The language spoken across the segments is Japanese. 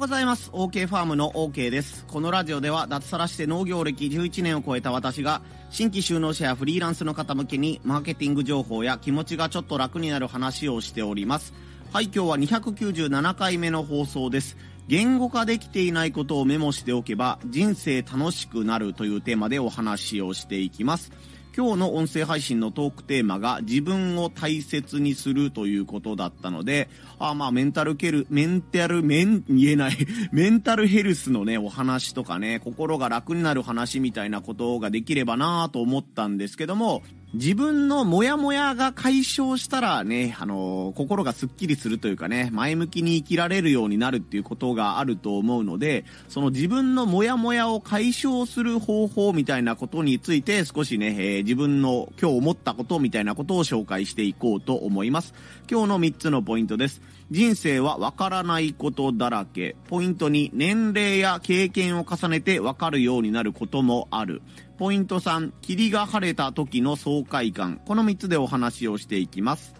ございます。OK ファームの OK です。このラジオでは脱サラして農業歴11年を超えた私が新規就農者やフリーランスの方向けにマーケティング情報や気持ちがちょっと楽になる話をしております。はい今日は297回目の放送です。言語化できていないことをメモしておけば人生楽しくなるというテーマでお話をしていきます。今日の音声配信のトークテーマが自分を大切にするということだったので、あまあメンタルケル、メンタル、メン、言えない。メンタルヘルスのね、お話とかね、心が楽になる話みたいなことができればなぁと思ったんですけども、自分のモヤモヤが解消したらね、あのー、心がスッキリするというかね、前向きに生きられるようになるっていうことがあると思うので、その自分のモヤモヤを解消する方法みたいなことについて少しね、えー、自分の今日思ったことみたいなことを紹介していこうと思います。今日の3つのポイントです。人生はわからないことだらけ。ポイントに年齢や経験を重ねてわかるようになることもある。ポイント3、霧が晴れた時の爽快感。この3つでお話をしていきます。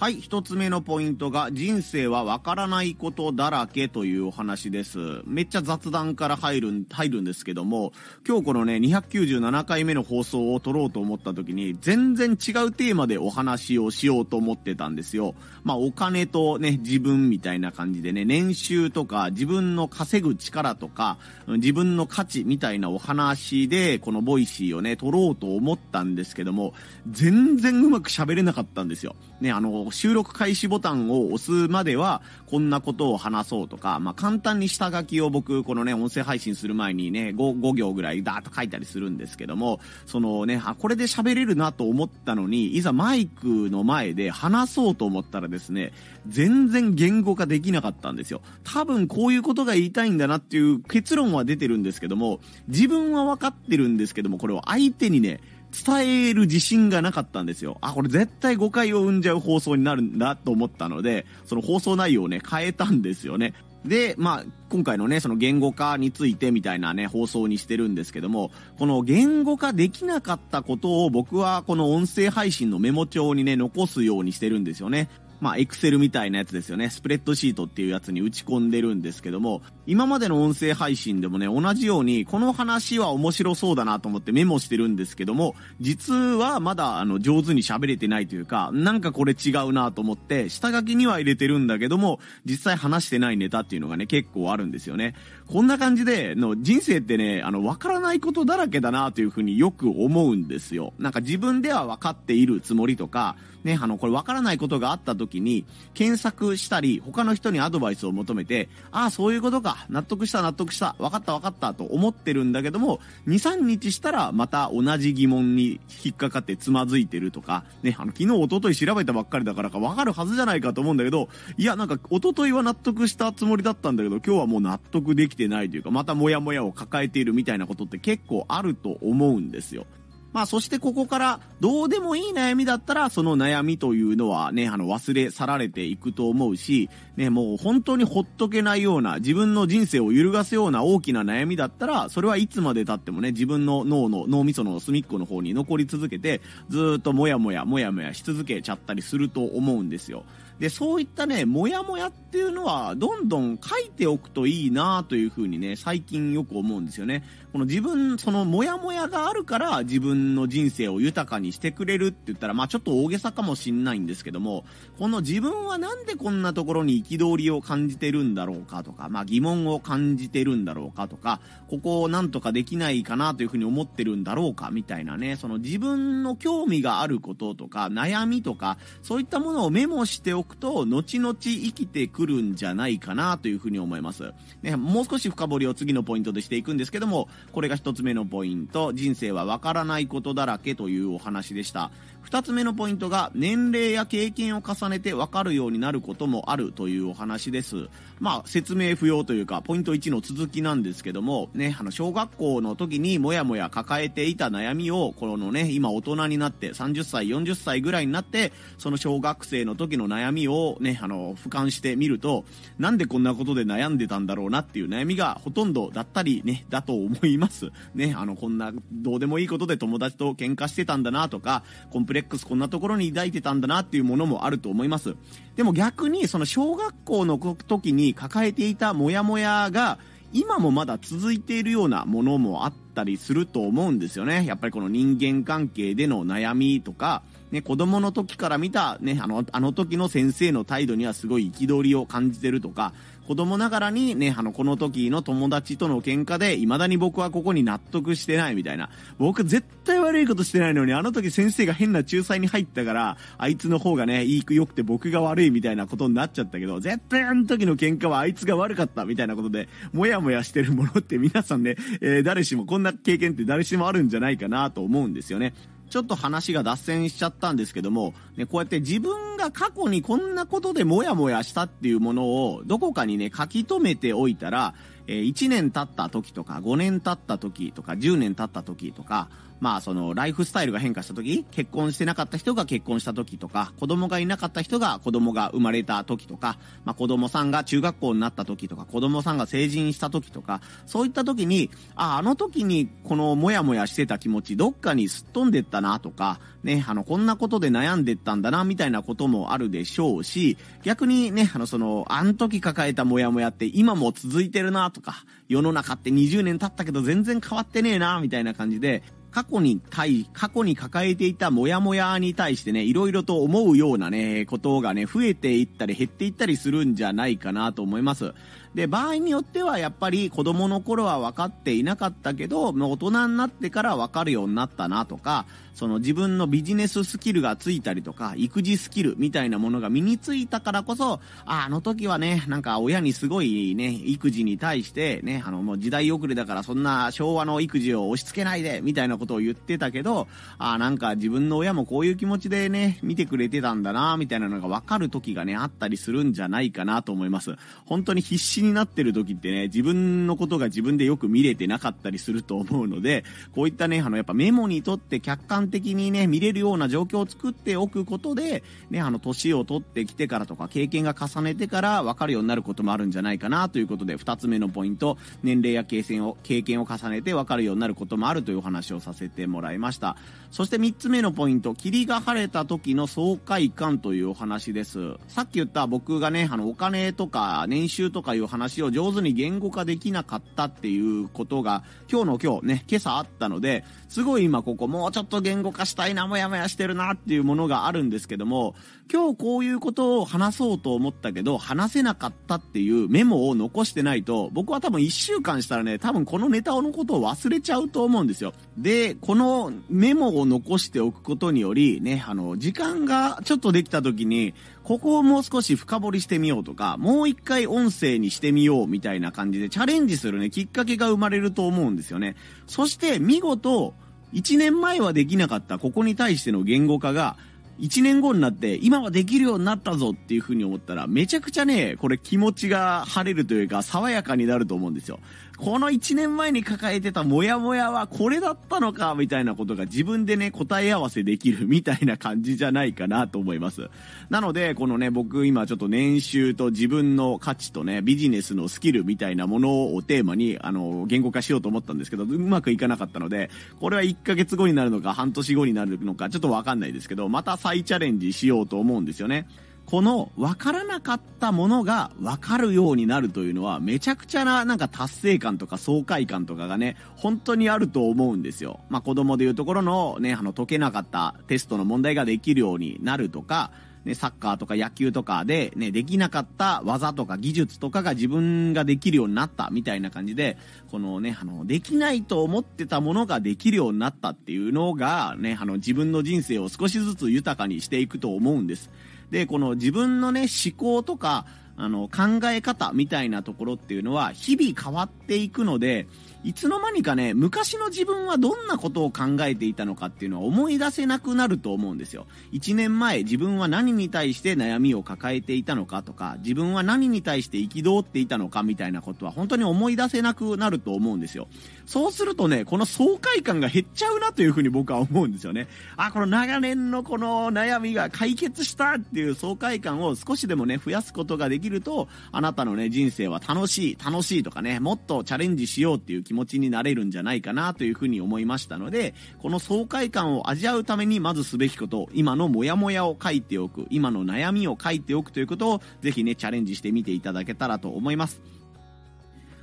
はい、一つ目のポイントが人生はわからないことだらけというお話です。めっちゃ雑談から入る、入るんですけども、今日このね、297回目の放送を撮ろうと思った時に、全然違うテーマでお話をしようと思ってたんですよ。まあお金とね、自分みたいな感じでね、年収とか自分の稼ぐ力とか、自分の価値みたいなお話で、このボイシーをね、撮ろうと思ったんですけども、全然うまく喋れなかったんですよ。ね、あの、収録開始ボタンを押すまでは、こんなことを話そうとか、まあ、簡単に下書きを僕、このね、音声配信する前にね、5, 5行ぐらいダーッと書いたりするんですけども、そのね、あ、これで喋れるなと思ったのに、いざマイクの前で話そうと思ったらですね、全然言語化できなかったんですよ。多分こういうことが言いたいんだなっていう結論は出てるんですけども、自分は分かってるんですけども、これを相手にね、伝える自信がなかったんですよ。あ、これ絶対誤解を生んじゃう放送になるんだと思ったので、その放送内容をね、変えたんですよね。で、まあ、今回のね、その言語化についてみたいなね、放送にしてるんですけども、この言語化できなかったことを僕はこの音声配信のメモ帳にね、残すようにしてるんですよね。まあ、エクセルみたいなやつですよね。スプレッドシートっていうやつに打ち込んでるんですけども、今までの音声配信でもね、同じように、この話は面白そうだなと思ってメモしてるんですけども、実はまだ、あの、上手に喋れてないというか、なんかこれ違うなと思って、下書きには入れてるんだけども、実際話してないネタっていうのがね、結構あるんですよね。こんな感じで、の、人生ってね、あの、わからないことだらけだなというふうによく思うんですよ。なんか自分では分かっているつもりとか、ね、あの、これ分からないことがあった時時に、検索したり、他の人にアドバイスを求めて、ああ、そういうことか、納得した納得した、分かった分かったと思ってるんだけども、2、3日したらまた同じ疑問に引っかかってつまずいてるとか、ね、あの、昨日、一昨日調べたばっかりだからか分かるはずじゃないかと思うんだけど、いや、なんか、一昨日は納得したつもりだったんだけど、今日はもう納得できてないというか、またモヤモヤを抱えているみたいなことって結構あると思うんですよ。まあそしてここからどうでもいい悩みだったらその悩みというのはね、あの忘れ去られていくと思うし、ね、もう本当にほっとけないような自分の人生を揺るがすような大きな悩みだったら、それはいつまで経ってもね、自分の脳の脳みその隅っこの方に残り続けて、ずっともやもやもやもやし続けちゃったりすると思うんですよ。で、そういったね、もやもやっていうのは、どんどん書いておくといいなというふうにね、最近よく思うんですよね。この自分、そのもやもやがあるから、自分の人生を豊かにしてくれるって言ったら、まあちょっと大げさかもしんないんですけども、この自分はなんでこんなところに憤りを感じてるんだろうかとか、まあ疑問を感じてるんだろうかとか、ここをなんとかできないかなというふうに思ってるんだろうかみたいなね、その自分の興味があることとか、悩みとか、そういったものをメモしておくくと、後々生きてくるんじゃないかなというふうに思います。ね、もう少し深掘りを次のポイントでしていくんですけども、これが一つ目のポイント、人生はわからないことだらけというお話でした。二つ目のポイントが、年齢や経験を重ねてわかるようになることもあるというお話です。まあ、説明不要というか、ポイント1の続きなんですけども、ね、あの、小学校の時にもやもや抱えていた悩みを、このね、今大人になって、30歳、40歳ぐらいになって、その小学生の時の悩みをね、あの、俯瞰してみると、なんでこんなことで悩んでたんだろうなっていう悩みがほとんどだったりね、だと思います。ね、あの、こんな、どうでもいいことで友達と喧嘩してたんだなとか、コンププレックスこんなところに抱いてたんだなっていうものもあると思います。でも逆にその小学校の時に抱えていたモヤモヤが今もまだ続いているようなものもあったりすると思うんですよね。やっぱりこの人間関係での悩みとか、ね、子供の時から見た、ね、あの、あの時の先生の態度にはすごい憤りを感じてるとか、子供ながらにね、あの、この時の友達との喧嘩で、未だに僕はここに納得してないみたいな。僕絶対悪いことしてないのに、あの時先生が変な仲裁に入ったから、あいつの方がね、いいく良くて僕が悪いみたいなことになっちゃったけど、絶対あの時の喧嘩はあいつが悪かったみたいなことで、もやもやしてるものって皆さんね、えー、誰しもこんな経験って誰しもあるんじゃないかなと思うんですよね。ちょっと話が脱線しちゃったんですけども、ね、こうやって自分が過去にこんなことでモヤモヤしたっていうものをどこかにね、書き留めておいたら、えー、1年経った時とか、5年経った時とか、10年経った時とか、まあそのライフスタイルが変化した時、結婚してなかった人が結婚した時とか、子供がいなかった人が子供が生まれた時とか、まあ子供さんが中学校になった時とか、子供さんが成人した時とか、そういった時に、あ、あの時にこのモヤモヤしてた気持ちどっかにすっ飛んでったなとか、ね、あの、こんなことで悩んでったんだな、みたいなこともあるでしょうし、逆にね、あの、その、あの時抱えたモヤモヤって今も続いてるなとか、世の中って20年経ったけど全然変わってねえな、みたいな感じで、過去に対、過去に抱えていたモヤモヤに対してね、いろいろと思うようなね、ことがね、増えていったり減っていったりするんじゃないかなと思います。で、場合によってはやっぱり子供の頃は分かっていなかったけど、大人になってから分かるようになったなとか、その自分のビジネススキルがついたりとか、育児スキルみたいなものが身についたからこそ、あ、あの時はね、なんか親にすごいね、育児に対してね、あのもう時代遅れだからそんな昭和の育児を押し付けないで、みたいなことを言ってたけど、あ、なんか自分の親もこういう気持ちでね、見てくれてたんだな、みたいなのが分かる時がね、あったりするんじゃないかなと思います。本当に必死死になってる時ってね、自分のことが自分でよく見れてなかったりすると思うので、こういったね、あの、やっぱメモにとって客観的にね、見れるような状況を作っておくことで、ね、あの、年を取ってきてからとか、経験が重ねてから分かるようになることもあるんじゃないかなということで、二つ目のポイント、年齢や経験を、経験を重ねて分かるようになることもあるというお話をさせてもらいました。そして三つ目のポイント、霧が晴れた時の爽快感というお話です。さっき言った僕がね、あの、お金とか年収とかいう話を上手に言語化できなかったっていうことが、今日の今日ね、今朝あったので、すごい今ここもうちょっと言語化したいな、もやもやしてるなっていうものがあるんですけども、今日こういうことを話そうと思ったけど、話せなかったっていうメモを残してないと、僕は多分1週間したらね、多分このネタのことを忘れちゃうと思うんですよ。で、このメモを残しておくことにより、ね、あの、時間がちょっとできた時に、ここをもう少し深掘りしてみようとか、もう一回音声にしてみようみたいな感じでチャレンジするね、きっかけが生まれると思うんですよね。そして見事、1年前はできなかったここに対しての言語化が、1年後になって今はできるようになったぞっていう風に思ったらめちゃくちゃね、これ気持ちが晴れるというか爽やかになると思うんですよ。この1年前に抱えてたモヤモヤはこれだったのかみたいなことが自分でね、答え合わせできるみたいな感じじゃないかなと思います。なので、このね、僕今ちょっと年収と自分の価値とね、ビジネスのスキルみたいなものをテーマに、あの、言語化しようと思ったんですけど、うまくいかなかったので、これは1ヶ月後になるのか半年後になるのかちょっとわかんないですけど、また再チャレンジしようと思うんですよね。この分からなかったものが分かるようになるというのはめちゃくちゃななんか達成感とか爽快感とかがね、本当にあると思うんですよ。まあ子供でいうところのね、あの解けなかったテストの問題ができるようになるとか、ね、サッカーとか野球とかでね、できなかった技とか技術とかが自分ができるようになったみたいな感じで、このね、あの、できないと思ってたものができるようになったっていうのが、ね、あの、自分の人生を少しずつ豊かにしていくと思うんです。で、この自分のね、思考とか、あの、考え方みたいなところっていうのは、日々変わっていくので、いつの間にかね、昔の自分はどんなことを考えていたのかっていうのは思い出せなくなると思うんですよ。1年前自分は何に対して悩みを抱えていたのかとか、自分は何に対して憤っていたのかみたいなことは本当に思い出せなくなると思うんですよ。そうするとね、この爽快感が減っちゃうなというふうに僕は思うんですよね。あ、この長年のこの悩みが解決したっていう爽快感を少しでもね、増やすことができると、あなたのね、人生は楽しい、楽しいとかね、もっとチャレンジしようっていう気持ちになれるんじゃないかなというふうに思いましたので、この爽快感を味わうためにまずすべきこと、今のモヤモヤを書いておく、今の悩みを書いておくということを、ぜひね、チャレンジしてみていただけたらと思います。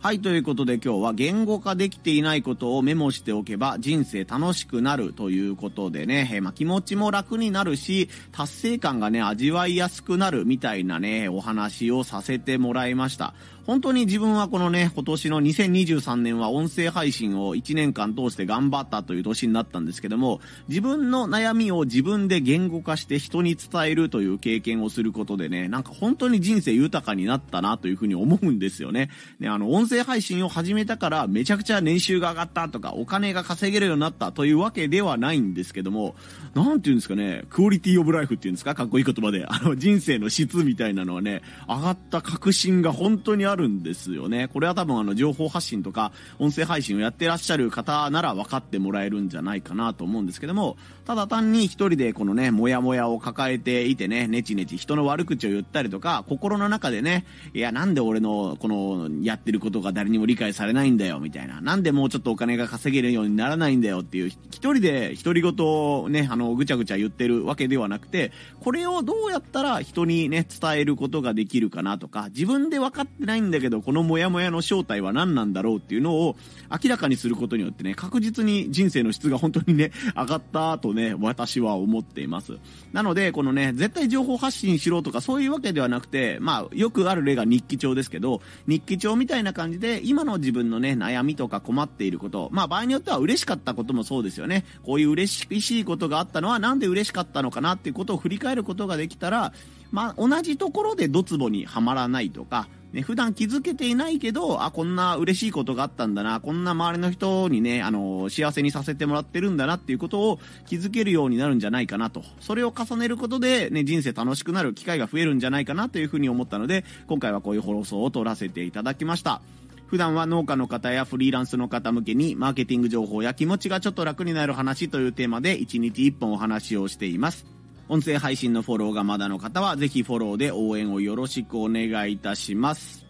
はい、ということで今日は言語化できていないことをメモしておけば人生楽しくなるということでね、えまあ、気持ちも楽になるし、達成感がね、味わいやすくなるみたいなね、お話をさせてもらいました。本当に自分はこのね、今年の2023年は音声配信を1年間通して頑張ったという年になったんですけども、自分の悩みを自分で言語化して人に伝えるという経験をすることでね、なんか本当に人生豊かになったなというふうに思うんですよね。ね、あの、音声配信を始めたからめちゃくちゃ年収が上がったとか、お金が稼げるようになったというわけではないんですけども、なんて言うんですかね、クオリティオブライフっていうんですかかっこいい言葉で。あの、人生の質みたいなのはね、上がった確信が本当にあるるんですよね。これは多分あの情報発信とか音声配信をやってらっしゃる方なら分かってもらえるんじゃないかなと思うんですけども、ただ単に一人でこのね、もやもやを抱えていてね、ネチネチ人の悪口を言ったりとか、心の中でね、いやなんで俺のこのやってることが誰にも理解されないんだよみたいな、なんでもうちょっとお金が稼げるようにならないんだよっていう、一人で独り言をね、あの、ぐちゃぐちゃ言ってるわけではなくて、これをどうやったら人にね、伝えることができるかなとか、自分で分かってないんだけど、このモヤモヤの正体は何なんだろうっていうのを明らかにすることによってね、確実に人生の質が本当にね、上がったとね、私は思っています。なので、このね、絶対情報発信しろとかそういうわけではなくて、まあ、よくある例が日記帳ですけど、日記帳みたいな感じで、今の自分のね、悩みとか困っていること、まあ、場合によっては嬉しかったこともそうですよね。こういう嬉しいことがあったのはなんで嬉しかったのかなっていうことを振り返ることができたら、まあ、同じところでドツボにはまらないとか、ね、普段気づけていないけど、あ、こんな嬉しいことがあったんだな、こんな周りの人にね、あの、幸せにさせてもらってるんだなっていうことを気づけるようになるんじゃないかなと。それを重ねることで、ね、人生楽しくなる機会が増えるんじゃないかなというふうに思ったので、今回はこういう放送を撮らせていただきました。普段は農家の方やフリーランスの方向けにマーケティング情報や気持ちがちょっと楽になる話というテーマで1日1本お話をしています。音声配信のフォローがまだの方は、ぜひフォローで応援をよろしくお願いいたします。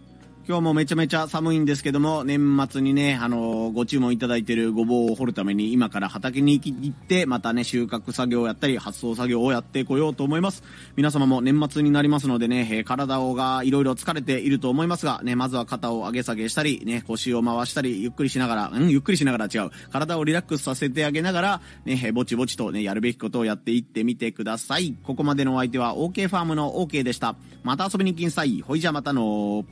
今日もめちゃめちゃ寒いんですけども、年末にね、あのー、ご注文いただいてるごぼうを掘るために今から畑に行って、またね、収穫作業をやったり、発送作業をやってこようと思います。皆様も年末になりますのでね、えー、体をがいろいろ疲れていると思いますが、ね、まずは肩を上げ下げしたり、ね、腰を回したり、ゆっくりしながら、うん、ゆっくりしながら違う。体をリラックスさせてあげながら、ね、ぼちぼちとね、やるべきことをやっていってみてください。ここまでのお相手は OK ファームの OK でした。また遊びに来んさい。ほいじゃまたの